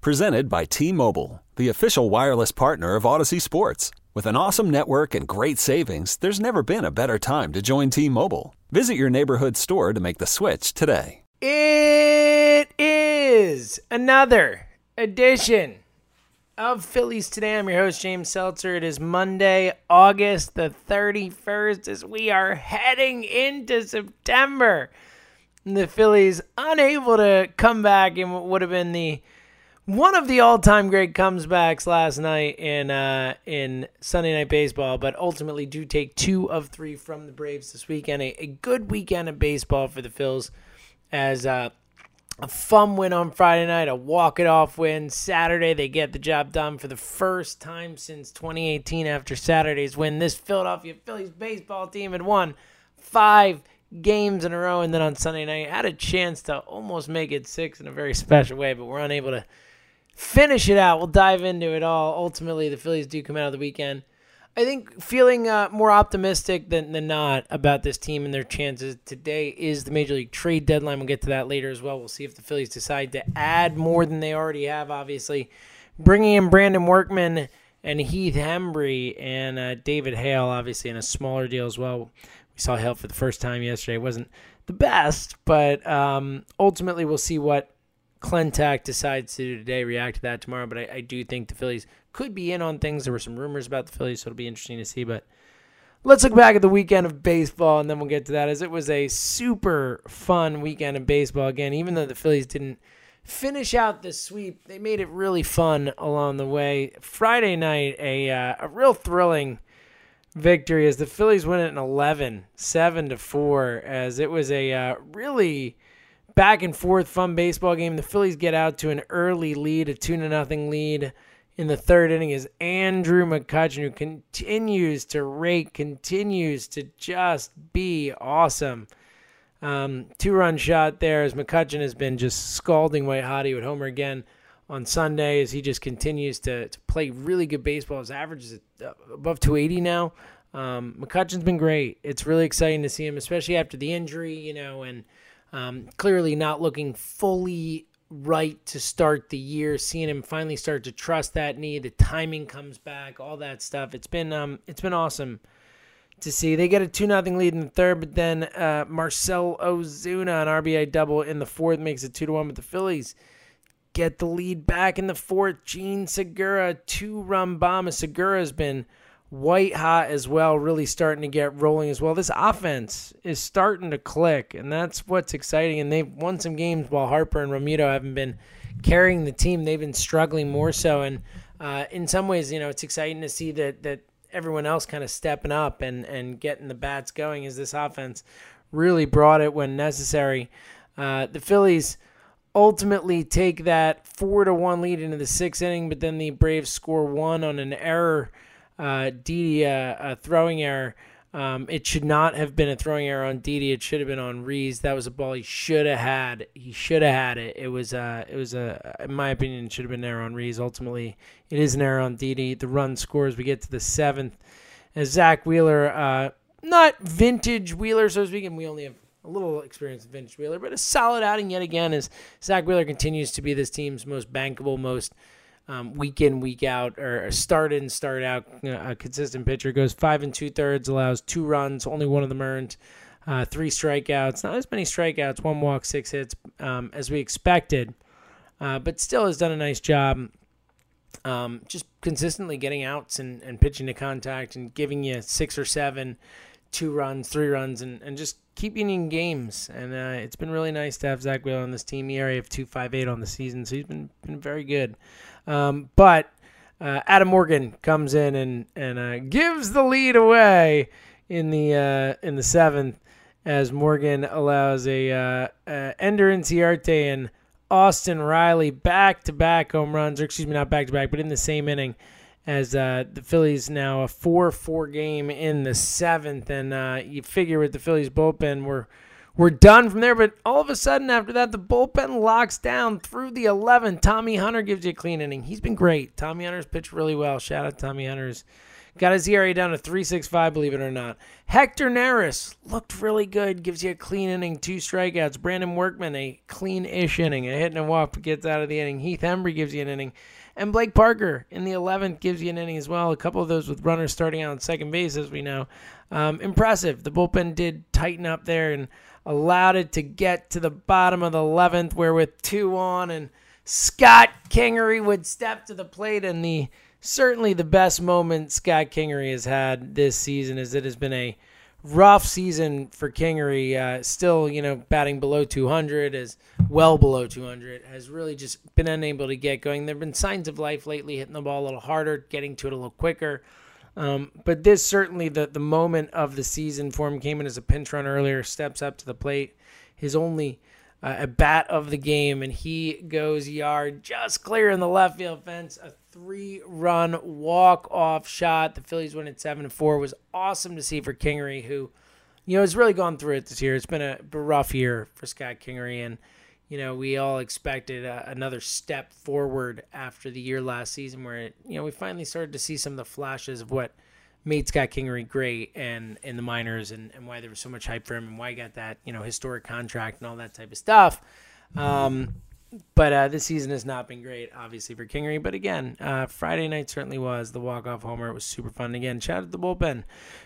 Presented by T Mobile, the official wireless partner of Odyssey Sports. With an awesome network and great savings, there's never been a better time to join T Mobile. Visit your neighborhood store to make the switch today. It is another edition of Phillies Today. I'm your host, James Seltzer. It is Monday, August the 31st, as we are heading into September. The Phillies unable to come back in what would have been the one of the all-time great comebacks last night in uh, in Sunday Night Baseball, but ultimately do take two of three from the Braves this weekend. A, a good weekend of baseball for the Phils as uh, a fun win on Friday night, a walk it off win. Saturday, they get the job done for the first time since 2018 after Saturday's win. This Philadelphia Phillies baseball team had won five games in a row, and then on Sunday night had a chance to almost make it six in a very special way, but we're unable to finish it out. We'll dive into it all. Ultimately, the Phillies do come out of the weekend I think feeling uh, more optimistic than, than not about this team and their chances today is the Major League trade deadline. We'll get to that later as well. We'll see if the Phillies decide to add more than they already have, obviously. Bringing in Brandon Workman and Heath Hembree and uh, David Hale, obviously, in a smaller deal as well. We saw Hale for the first time yesterday. It wasn't the best, but um, ultimately we'll see what Klentak decides to do today, react to that tomorrow. But I, I, do think the Phillies could be in on things. There were some rumors about the Phillies, so it'll be interesting to see. But let's look back at the weekend of baseball, and then we'll get to that. As it was a super fun weekend of baseball. Again, even though the Phillies didn't finish out the sweep, they made it really fun along the way. Friday night, a uh, a real thrilling victory as the Phillies win it in 11, 7 to 4, as it was a uh, really back and forth fun baseball game. The Phillies get out to an early lead, a two to nothing lead in the third inning is Andrew McCutchen, who continues to rake, continues to just be awesome. Um, two run shot there as McCutchen has been just scalding White hot. He would homer again on Sunday as he just continues to, to play really good baseball. His average is above 280 now. Um, McCutchen's been great. It's really exciting to see him, especially after the injury, you know, and um, clearly not looking fully right to start the year. Seeing him finally start to trust that knee, the timing comes back, all that stuff. It's been um, it's been awesome to see. They get a two nothing lead in the third, but then uh, Marcell Ozuna an RBI double in the fourth makes it two to one. But the Phillies get the lead back in the fourth. Jean Segura two run bomb. Segura has been white hot as well, really starting to get rolling as well. This offense is starting to click, and that's what's exciting. And they've won some games while Harper and Realmuto haven't been carrying the team. They've been struggling more so, and uh, in some ways, you know, it's exciting to see that that everyone else kind of stepping up and and getting the bats going as this offense really brought it when necessary. Uh, the Phillies ultimately take that four to one lead into the sixth inning, but then the Braves score one on an error uh, Didi a, a throwing error. Um, it should not have been a throwing error on Didi. It should have been on Rhys. That was a ball he should have had. He should have had it. It was a. it was a in my opinion it should have been an error on Rhys. Ultimately, it is an error on Didi. The run scores. We get to the seventh as Zack Wheeler, uh, not vintage Wheeler so to speak, and we only have a little experience with vintage Wheeler, but a solid outing yet again as Zack Wheeler continues to be this team's most bankable, most um, week in, week out, or start in, start out, a consistent pitcher. Goes five and two thirds, allows two runs, only one of them earned, uh, three strikeouts. Not as many strikeouts, one walk, six hits um, as we expected, uh, but still has done a nice job. Um, just consistently getting outs and, and pitching to contact and giving you six or seven, two runs, three runs, and, and just keeping in games. And uh, it's been really nice to have zack Wheeler on this team. ERA of 2.58 on the season, so he's been been very good. Um, but uh, Adam Morgan comes in and and uh, gives the lead away in the uh, in the seventh as Morgan allows a uh, uh, Ender Inciarte and Austin Riley back to back home runs, or excuse me, not back to back, but in the same inning as uh, the Phillies now a 4 4 game in the seventh. And you figure with the Phillies bullpen, we're, we're done from there. But all of a sudden, after that, the bullpen locks down through the 11. Tommy Hunter gives you a clean inning. He's been great. Tommy Hunter's pitched really well. Shout out Tommy Hunter's. Got his ERA down to 3.65, believe it or not. Hector Neris looked really good, gives you a clean inning, two strikeouts. Brandon Workman, a clean ish inning, a hit and a walk, gets out of the inning. Heath Hembree gives you an inning. And Blake Parker in the 11th gives you an inning as well. A couple of those with runners starting out on second base, as we know. Um, impressive. The bullpen did tighten up there and allowed it to get to the bottom of the 11th, where with two on and Scott Kingery would step to the plate. And the certainly the best moment Scott Kingery has had this season is it has been a rough season for Kingery. Uh, still, you know, batting below 200 is well below 200. Has really just been unable to get going. There have been signs of life lately, hitting the ball a little harder, getting to it a little quicker. Um, but this certainly the the moment of the season for him came in as a pinch run earlier. Steps up to the plate. His only uh, a bat of the game, and he goes yard just clear in the left field fence. A three run walk off shot. The Phillies win at seven to four. Was awesome to see for Kingery, who you know has really gone through it this year. It's been a rough year for Scott Kingery, and you know we all expected uh, another step forward after the year last season, where it, you know we finally started to see some of the flashes of what made Scott Kingery great and in the minors and, and why there was so much hype for him and why he got that, you know, historic contract and all that type of stuff. Um, but uh, this season has not been great, obviously, for Kingery. But again, uh, Friday night certainly was the walk-off homer. It was super fun. Again, shout out to the bullpen,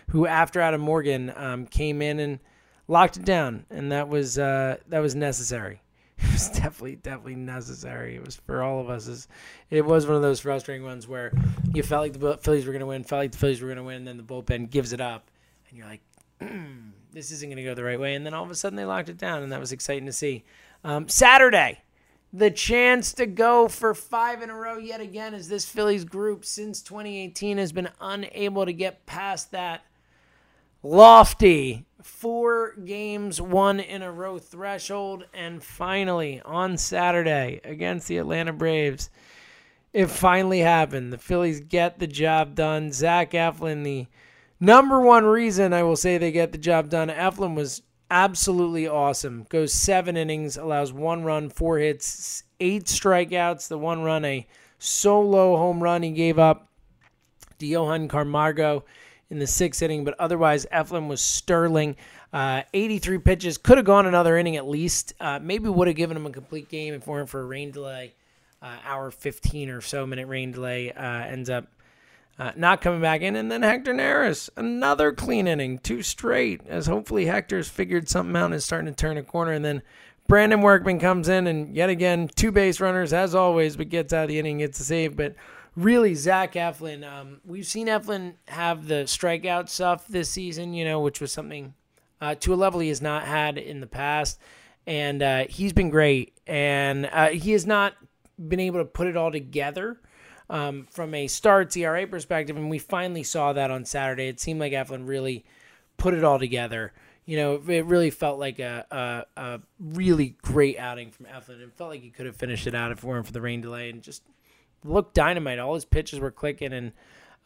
who after Adam Morgan um, came in and locked it down, and that was uh, that was necessary. it was definitely definitely necessary. It was for all of us. It was one of those frustrating ones where you felt like the Phillies were going to win, felt like the Phillies were going to win, and then the bullpen gives it up, and you're like, mm, this isn't going to go the right way. And then all of a sudden they locked it down, and that was exciting to see. Um, Saturday, the chance to go for five in a row yet again as this Phillies group since 2018 has been unable to get past that lofty four games, one in a row threshold. And finally, on Saturday against the Atlanta Braves, it finally happened. The Phillies get the job done. Zach Eflin, the number one reason I will say they get the job done, Eflin was absolutely awesome. Goes seven innings, allows one run, four hits, eight strikeouts. The one run, a solo home run he gave up to Johan Camargo in the sixth inning, but otherwise, Eflin was sterling. Uh, 83 pitches, could have gone another inning at least. Uh, maybe would have given him a complete game if weren't for a rain delay. Uh, hour 15 or so minute rain delay uh, ends up uh, not coming back in. And then Hector Neris, another clean inning, two straight, as hopefully Hector's figured something out and is starting to turn a corner. And then Brandon Workman comes in and yet again, two base runners as always, but gets out of the inning, gets a save. But really Zach Eflin. Um, we've seen Eflin have the strikeout stuff this season, you know, which was something uh, to a level he has not had in the past, and uh, he's been great. And uh, he has not been able to put it all together. Um, from a start ERA perspective, and we finally saw that on Saturday. It seemed like Eflin really put it all together. You know, it really felt like a, a, a really great outing from Eflin. It felt like he could have finished it out if it weren't for the rain delay, and just looked dynamite. All his pitches were clicking, and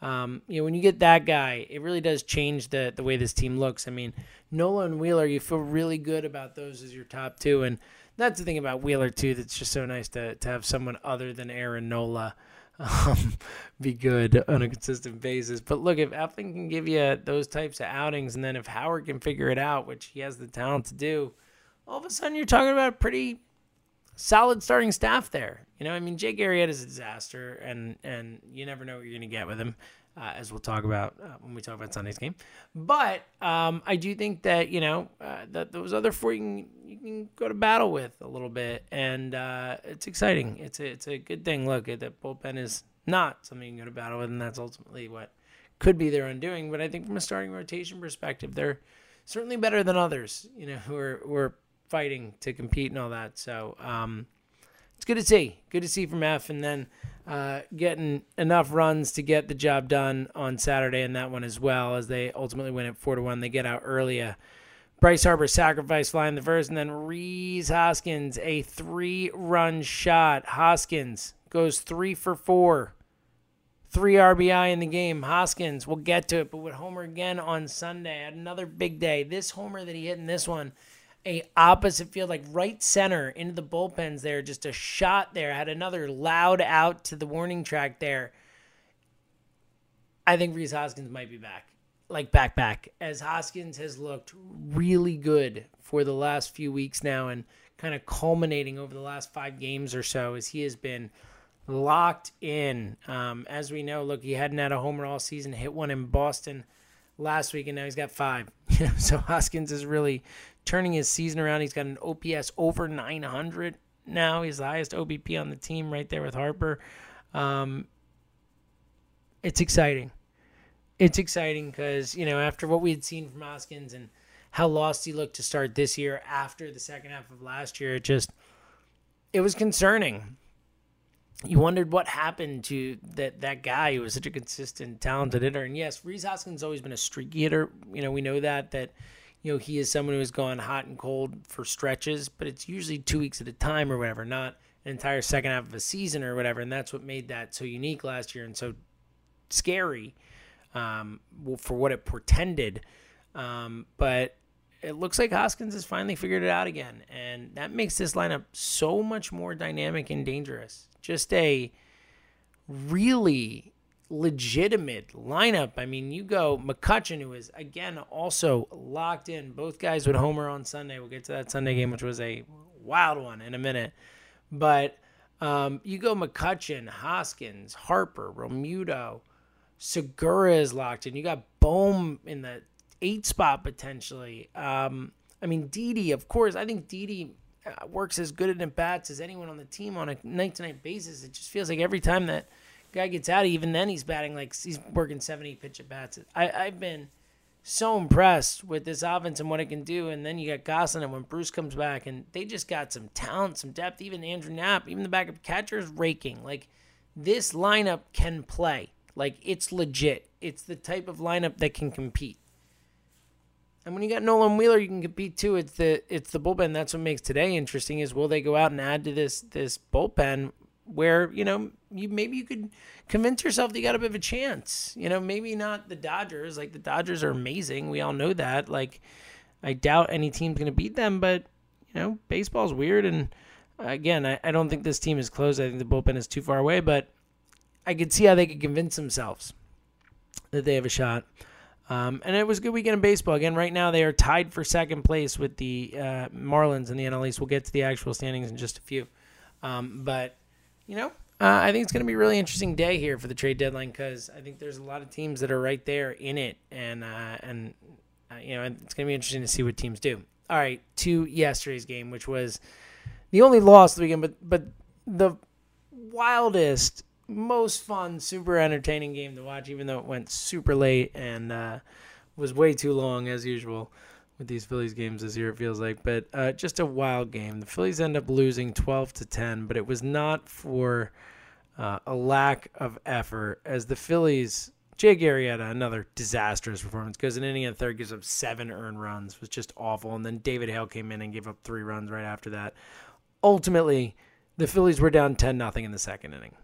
um, you know when you get that guy, it really does change the the way this team looks. I mean, Nola and Wheeler, you feel really good about those as your top two, and that's the thing about Wheeler too. That's just so nice to to have someone other than Aaron Nola. Um, be good on a consistent basis. But look, if Eflin can give you those types of outings, and then if Howard can figure it out, which he has the talent to do, all of a sudden you're talking about a pretty solid starting staff there. You know, I mean, Jake Arrieta is a disaster, and and you never know what you're going to get with him, uh, as we'll talk about uh, when we talk about Sunday's game. But um, I do think that you know uh, that those other four you can, you can go to battle with a little bit, and uh, it's exciting. It's a, it's a good thing. Look, that bullpen is not something you can go to battle with, and that's ultimately what could be their undoing. But I think from a starting rotation perspective, they're certainly better than others. You know, who are who are fighting to compete and all that. So um, it's good to see. Good to see from F, and then uh, getting enough runs to get the job done on Saturday and that one as well. As they ultimately win at four to one, they get out earlier. Bryce Harper sacrifice fly in the first, and then Rhys Hoskins, a three run shot. Hoskins goes three for four. Three RBI in the game. Hoskins, we'll get to it, but with Homer again on Sunday, another big day. This Homer that he hit in this one, a opposite field, like right center into the bullpens there, just a shot there. Had another loud out to the warning track there. I think Rhys Hoskins might be back like back back as Hoskins has looked really good for the last few weeks now and kind of culminating over the last five games or so as he has been locked in. Um, as we know, look, he hadn't had a homer all season, hit one in Boston last week, and now he's got five. so Hoskins is really turning his season around. He's got an OPS over 900 now. He's the highest OBP on the team right there with Harper. Um, it's exciting it's exciting because you know after what we had seen from Hoskins and how lost he looked to start this year after the second half of last year, it just it was concerning. You wondered what happened to that that guy who was such a consistent, talented hitter. And yes, Rhys Hoskins has always been a streaky hitter. You know, we know that that you know he is someone who has gone hot and cold for stretches, but it's usually two weeks at a time or whatever, not an entire second half of a season or whatever. And that's what made that so unique last year and so scary um, for what it portended. Um, but it looks like Hoskins has finally figured it out again, and that makes this lineup so much more dynamic and dangerous. Just a really legitimate lineup. I mean, you go McCutchen, who is again also locked in. Both guys would Homer on Sunday. We'll get to that Sunday game, which was a wild one in a minute. But um, you go McCutchen, Hoskins, Harper, Realmuto, Segura is locked in. You got Bohm in the eight spot potentially. Um, I mean, Didi, of course. I think Didi uh, works as good at bats as anyone on the team on a night to night basis. It just feels like every time that guy gets out, even then he's batting like he's working 70 pitch at bats. I, I've been so impressed with this offense and what it can do. And then you got Gosselin, and when Bruce comes back, and they just got some talent, some depth. Even Andrew Knapp, even the backup catcher is raking. Like this lineup can play. Like it's legit. It's the type of lineup that can compete. And when you got Nolan Wheeler, you can compete too. It's the it's the bullpen. That's what makes today interesting. Is will they go out and add to this this bullpen where you know you maybe you could convince yourself that you got a bit of a chance. You know, maybe not the Dodgers. Like the Dodgers are amazing. We all know that. Like I doubt any team's going to beat them, but you know, baseball's weird. And again, I, I don't think this team is close. I think the bullpen is too far away, but I could see how they could convince themselves that they have a shot. Um, and it was a good weekend of baseball. Again, right now they are tied for second place with the uh, Marlins in the NL East. We'll get to the actual standings in just a few. Um, but, you know, uh, I think it's going to be a really interesting day here for the trade deadline because I think there's a lot of teams that are right there in it. And, uh, and uh, you know, it's going to be interesting to see what teams do. All right, to yesterday's game, which was the only loss of the weekend, but, but the wildest most fun, super entertaining game to watch, even though it went super late and uh, was way too long as usual with these Phillies games this year. It feels like, but uh, just a wild game. The Phillies end up losing twelve to ten, but it was not for uh, a lack of effort, as the Phillies. Jay Arrieta, another disastrous performance, goes an inning and third, gives up seven earned runs, was just awful. And then David Hale came in and gave up three runs right after that. Ultimately, the Phillies were down ten nothing in the second inning.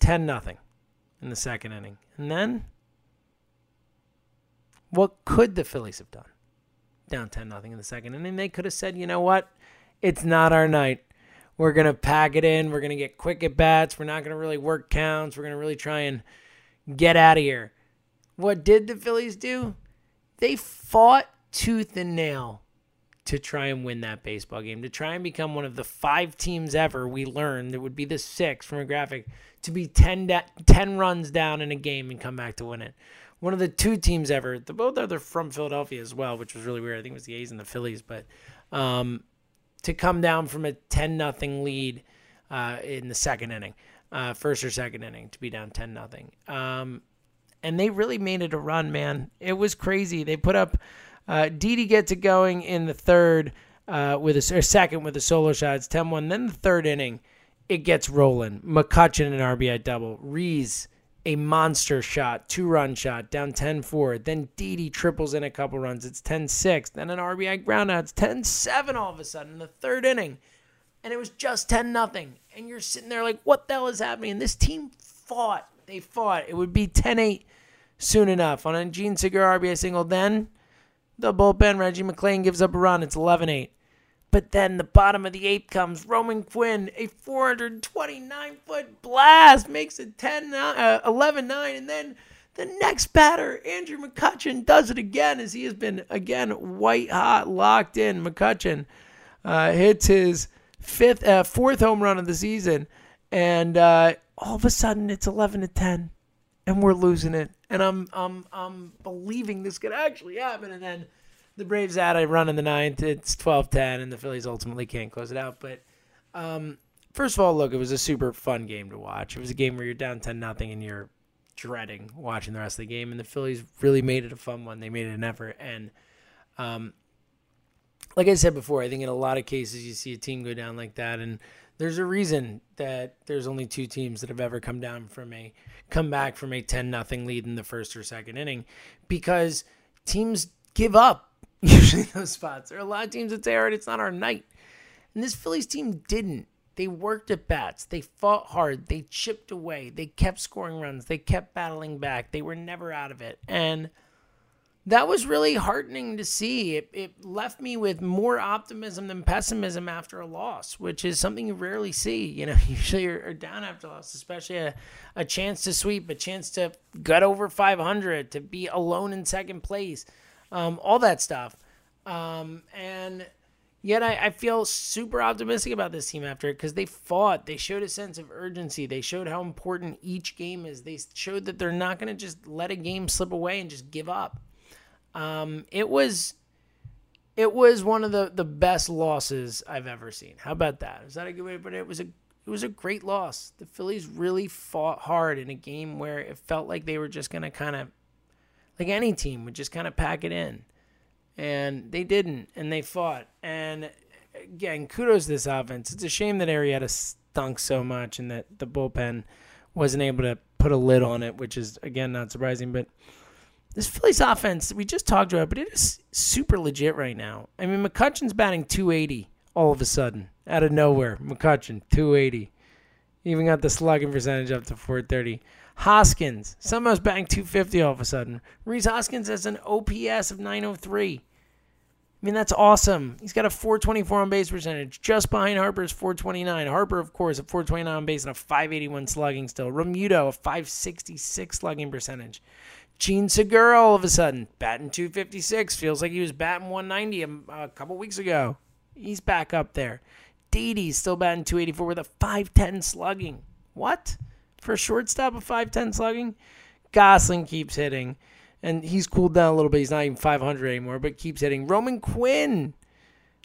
10 nothing in the second inning. And then what could the Phillies have done? Down 10 nothing in the second And then They could have said, "You know what? It's not our night. We're going to pack it in. We're going to get quick at bats. We're not going to really work counts. We're going to really try and get out of here." What did the Phillies do? They fought tooth and nail to try and win that baseball game, to try and become one of the five teams ever we learned, that would be the six from a graphic, to be 10, da- 10 runs down in a game and come back to win it. One of the two teams ever, the both are from Philadelphia as well, which was really weird. I think it was the A's and the Phillies, but um, to come down from a 10 nothing lead uh, in the second inning, uh, first or second inning, to be down 10 nothing. Um, and they really made it a run, man. It was crazy. They put up, uh, Didi gets it going in the third uh, with a second with a solo shot. It's 10 1. Then the third inning it gets rolling. McCutchen an RBI double. Rhys a monster shot, two run shot, down 10 4. Then Didi triples in a couple runs. It's 10 6. Then an RBI groundout. It's 10 7 all of a sudden in the third inning. And it was just 10 nothing. And you're sitting there like, what the hell is happening? And this team fought. They fought. It would be 10 8 soon enough. On a Jean Segura RBI single, then the bullpen, Reggie McClain gives up a run. It's 11 8. But then the bottom of the eighth comes. Roman Quinn, a 429 foot blast, makes it 10 uh, 11 9. And then the next batter, Andrew McCutchen, does it again as he has been, again, white hot, locked in. McCutchen uh, hits his fifth, uh, fourth home run of the season. And uh, all of a sudden, it's 11 to 10. And we're losing it. And I'm, I'm, I'm believing this could actually happen. And then the Braves add a run in the ninth. It's 12-10, and the Phillies ultimately can't close it out. But um, first of all, look, it was a super fun game to watch. It was a game where you're down 10 nothing and you're dreading watching the rest of the game. And the Phillies really made it a fun one. They made it an effort. And um, like I said before, I think in a lot of cases you see a team go down like that, and there's a reason that there's only two teams that have ever come down from a come back from a 10 nothing lead in the first or second inning because teams give up usually those spots. There are a lot of teams that say, all right, it's not our night. And this Phillies team didn't. They worked at bats. They fought hard. They chipped away. They kept scoring runs. They kept battling back. They were never out of it. And that was really heartening to see. It, it left me with more optimism than pessimism after a loss, which is something you rarely see. You know, usually you're, you're down after a loss, especially a, a chance to sweep, a chance to gut over 500, to be alone in second place um, all that stuff. Um, and yet I, I, feel super optimistic about this team after it because they fought. They showed a sense of urgency. They showed how important each game is. They showed that they're not going to just let a game slip away and just give up. Um, it was it was one of the, the best losses I've ever seen. How about that? Is that a good way to put it? It was a it was a great loss. The Phillies really fought hard in a game where it felt like they were just to kind of like any team would just kind of pack it in. And they didn't, and they fought. And again, kudos to this offense. It's a shame that Arrieta stunk so much and that the bullpen wasn't able to put a lid on it, which is, again, not surprising. But this Phillies offense, we just talked about, but it is super legit right now. I mean, McCutchen's batting 280 all of a sudden, out of nowhere. McCutchen, 280. Even got the slugging percentage up to 430. Hoskins, somehow batting 250 all of a sudden. Rhys Hoskins has an OPS of 903. I mean, that's awesome. He's got a 424 on base percentage, just behind Harper's 429. Harper, of course, a 429 on base and a 581 slugging still. Realmuto, a 566 slugging percentage. Jean Segura, all of a sudden, batting 256. Feels like he was batting 190 a, a couple weeks ago. He's back up there. Didi's still batting 284 with a 510 slugging. What? for a shortstop a 5'10 slugging. Gosselin keeps hitting, and he's cooled down a little bit. He's not even 500 anymore, but keeps hitting. Roman Quinn,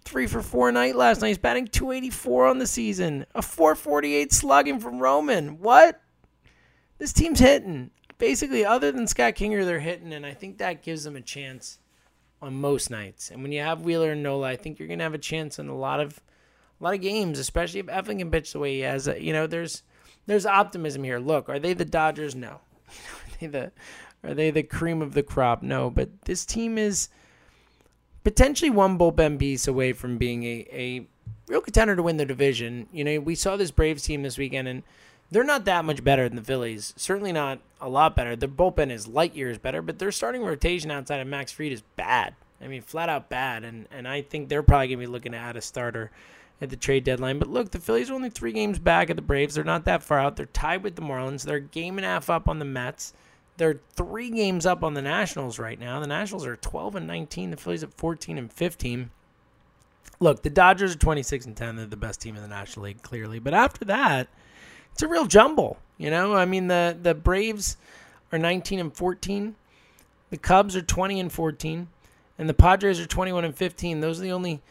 three for four night last night. He's batting 284 on the season. A 448 slugging from Roman. What? This team's hitting. Basically, other than Scott Kinger, they're hitting, and I think that gives them a chance on most nights. And when you have Wheeler and Nola, I think you're going to have a chance in a lot of a lot of games, especially if Eflin can pitch the way he has. Uh, you know, there's there's optimism here. Look, are they the Dodgers? No. are they the are they the cream of the crop? No. But this team is potentially one bullpen piece away from being a, a real contender to win the division. You know, we saw this Braves team this weekend, and they're not that much better than the Phillies. Certainly not a lot better. Their bullpen is light years better, but their starting rotation outside of Max Fried is bad. I mean, flat out bad. And and I think they're probably gonna be looking to add a starter at the trade deadline. But look, the Phillies are only three games back at the Braves. They're not that far out. They're tied with the Marlins. They're a game and a half up on the Mets. They're three games up on the Nationals right now. The Nationals are 12 and 19. The Phillies at 14 and 15. Look, the Dodgers are 26 and 10. They're the best team in the National League, clearly. But after that, it's a real jumble. You know, I mean, the the Braves are 19 and 14. The Cubs are 20 and 14, and the Padres are 21 and 15. Those are the only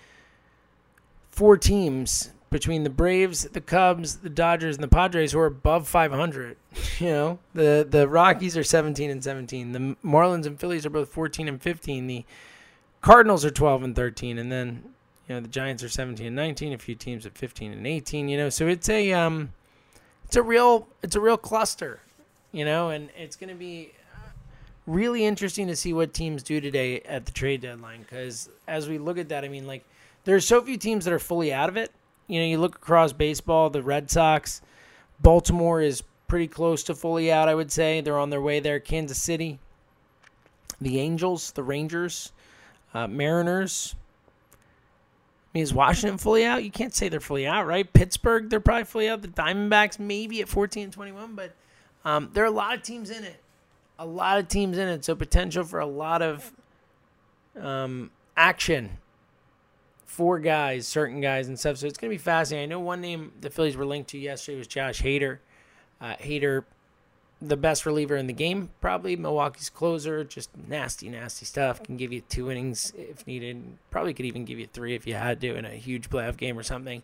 four teams between the Braves, the Cubs, the Dodgers, and the Padres who are above 500. You know, the the Rockies are 17 and 17. The Marlins and Phillies are both 14 and 15. The Cardinals are 12 and 13, and then you know the Giants are 17 and 19. A few teams at 15 and 18. You know, so it's a um, it's a real it's a real cluster. you know, and it's going to be really interesting to see what teams do today at the trade deadline. Because as we look at that, I mean, like, there's so few teams that are fully out of it. You know, you look across baseball, the Red Sox, Baltimore is pretty close to fully out, I would say. They're on their way there. Kansas City, the Angels, the Rangers, uh, Mariners. Mean, is Washington fully out? You can't say they're fully out, right? Pittsburgh, they're probably fully out. The Diamondbacks, maybe at 14 and 21, but um, there are a lot of teams in it. A lot of teams in it. So potential for a lot of um, action for guys, certain guys and stuff. So it's going to be fascinating. I know one name the Phillies were linked to yesterday was Josh Hader. Uh, Hader, the best reliever in the game, probably Milwaukee's closer. Just nasty, nasty stuff. Can give you two innings if needed. Probably could even give you three if you had to in a huge playoff game or something.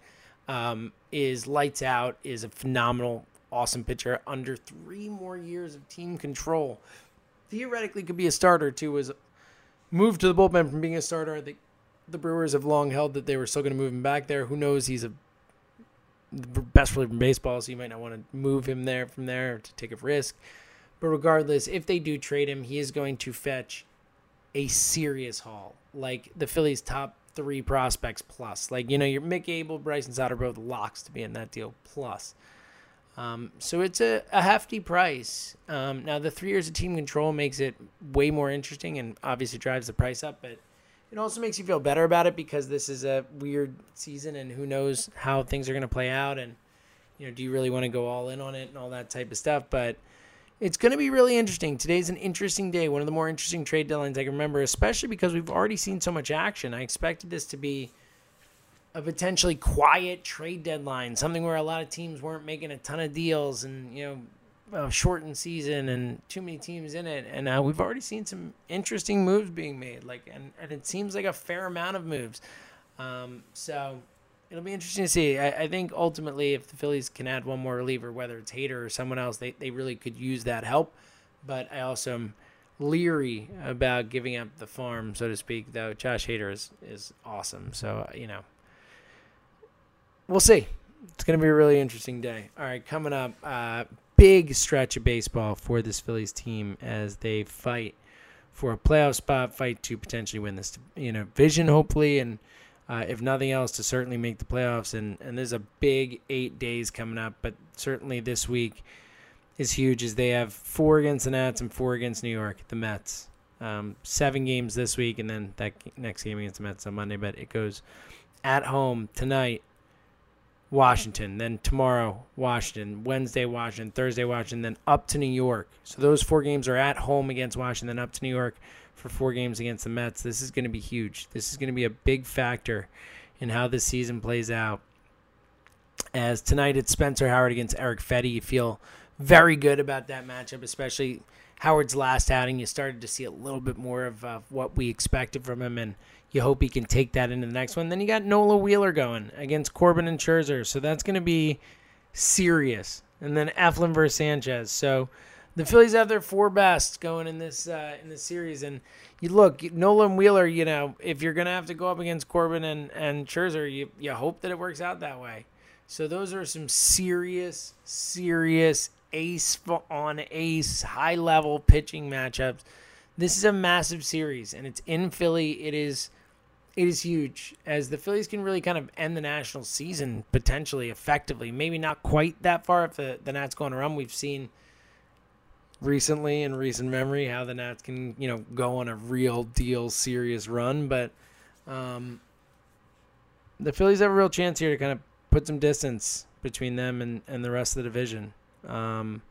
Um, is lights out. Is a phenomenal, awesome pitcher. Under three more years of team control, theoretically could be a starter too. Was moved to the bullpen from being a starter. The, the Brewers have long held that they were still going to move him back there. Who knows? He's a best reliever in baseball, so you might not want to move him there from there to take a risk. But regardless, if they do trade him, he is going to fetch a serious haul. Like the Phillies' top three prospects plus. Like, you know, your Mick Abel, Bryson Stott both locks to be in that deal plus. Um, so it's a, a hefty price. Um, now, the three years of team control makes it way more interesting and obviously drives the price up, but it also makes you feel better about it because this is a weird season and who knows how things are going to play out and you know do you really want to go all in on it and all that type of stuff but it's going to be really interesting. Today's an interesting day one of the more interesting trade deadlines i can remember especially because we've already seen so much action. I expected this to be a potentially quiet trade deadline something where a lot of teams weren't making a ton of deals and you know shortened season and too many teams in it, and uh, we've already seen some interesting moves being made. Like, and, and it seems like a fair amount of moves. Um, so it'll be interesting to see. I, I, think ultimately, if the Phillies can add one more reliever, whether it's Hader or someone else, they they really could use that help. But I also am leery about giving up the farm, so to speak. Though Josh Hader is is awesome, so you know, we'll see. It's going to be a really interesting day. All right, coming up, uh, big stretch of baseball for this Phillies team as they fight for a playoff spot, fight to potentially win this you know vision, hopefully, and uh, if nothing else, to certainly make the playoffs. And and there's a big eight days coming up, but certainly this week is huge as they have four against the Nats and four against New York, the Mets. Um, seven games this week, and then that next game against the Mets on Monday. But it goes at home tonight Washington, then tomorrow, Washington, Wednesday, Washington, Thursday, Washington, then up to New York. So those four games are at home against Washington, then up to New York for four games against the Mets. This is going to be huge. This is going to be a big factor in how this season plays out. As tonight it's Spencer Howard against Erick Fedde. You feel very good about that matchup, especially Howard's last outing. You started to see a little bit more of uh, what we expected from him, and you hope he can take that into the next one. Then you got Nola Wheeler going against Corbin and Scherzer, so that's going to be serious. And then Eflin versus Sanchez. So the Phillies have their four best going in this uh, in this series, and you look Nolan Wheeler. You know, if you're going to have to go up against Corbin and and Scherzer, you you hope that it works out that way. So those are some serious, serious ace on ace, high level pitching matchups. This is a massive series, and it's in Philly. It is it is huge as the Phillies can really kind of end the national season potentially effectively. Maybe not quite that far if the, the Nats go on a run. We've seen recently in recent memory how the Nats can, you know, go on a real deal serious run. But um, the Phillies have a real chance here to kind of put some distance between them and, and the rest of the division. Um,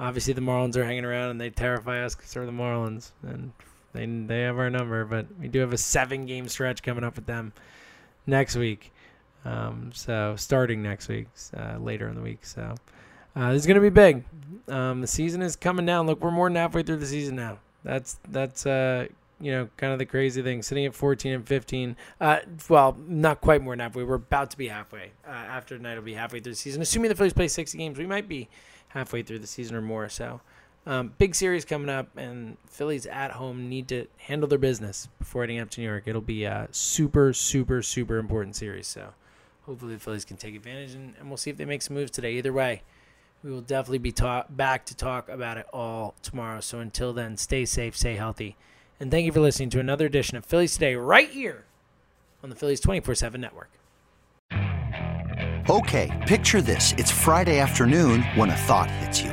obviously, the Marlins are hanging around and they terrify us because they're the Marlins. And they they have our number, but we do have a seven game stretch coming up with them next week. Um, so starting next week, uh, later in the week. So uh, this is gonna be big. Um, the season is coming down. Look, we're more than halfway through the season now. That's that's uh, you know kind of the crazy thing. Sitting at 14 and 15. Uh, well, not quite more than halfway. We're about to be halfway. Uh, after tonight, will be halfway through the season. Assuming the Phillies play 60 games, we might be halfway through the season or more. So. Um, big series coming up, and Phillies at home need to handle their business before heading up to New York. It'll be a super, super, super important series. So hopefully the Phillies can take advantage, and, and we'll see if they make some moves today. Either way, We will definitely be back to talk about it all tomorrow. So until then, stay safe, stay healthy. And thank you for listening to another edition of Phillies Today right here on the Phillies 24 7 network. Okay, picture this. It's Friday afternoon when a thought hits you.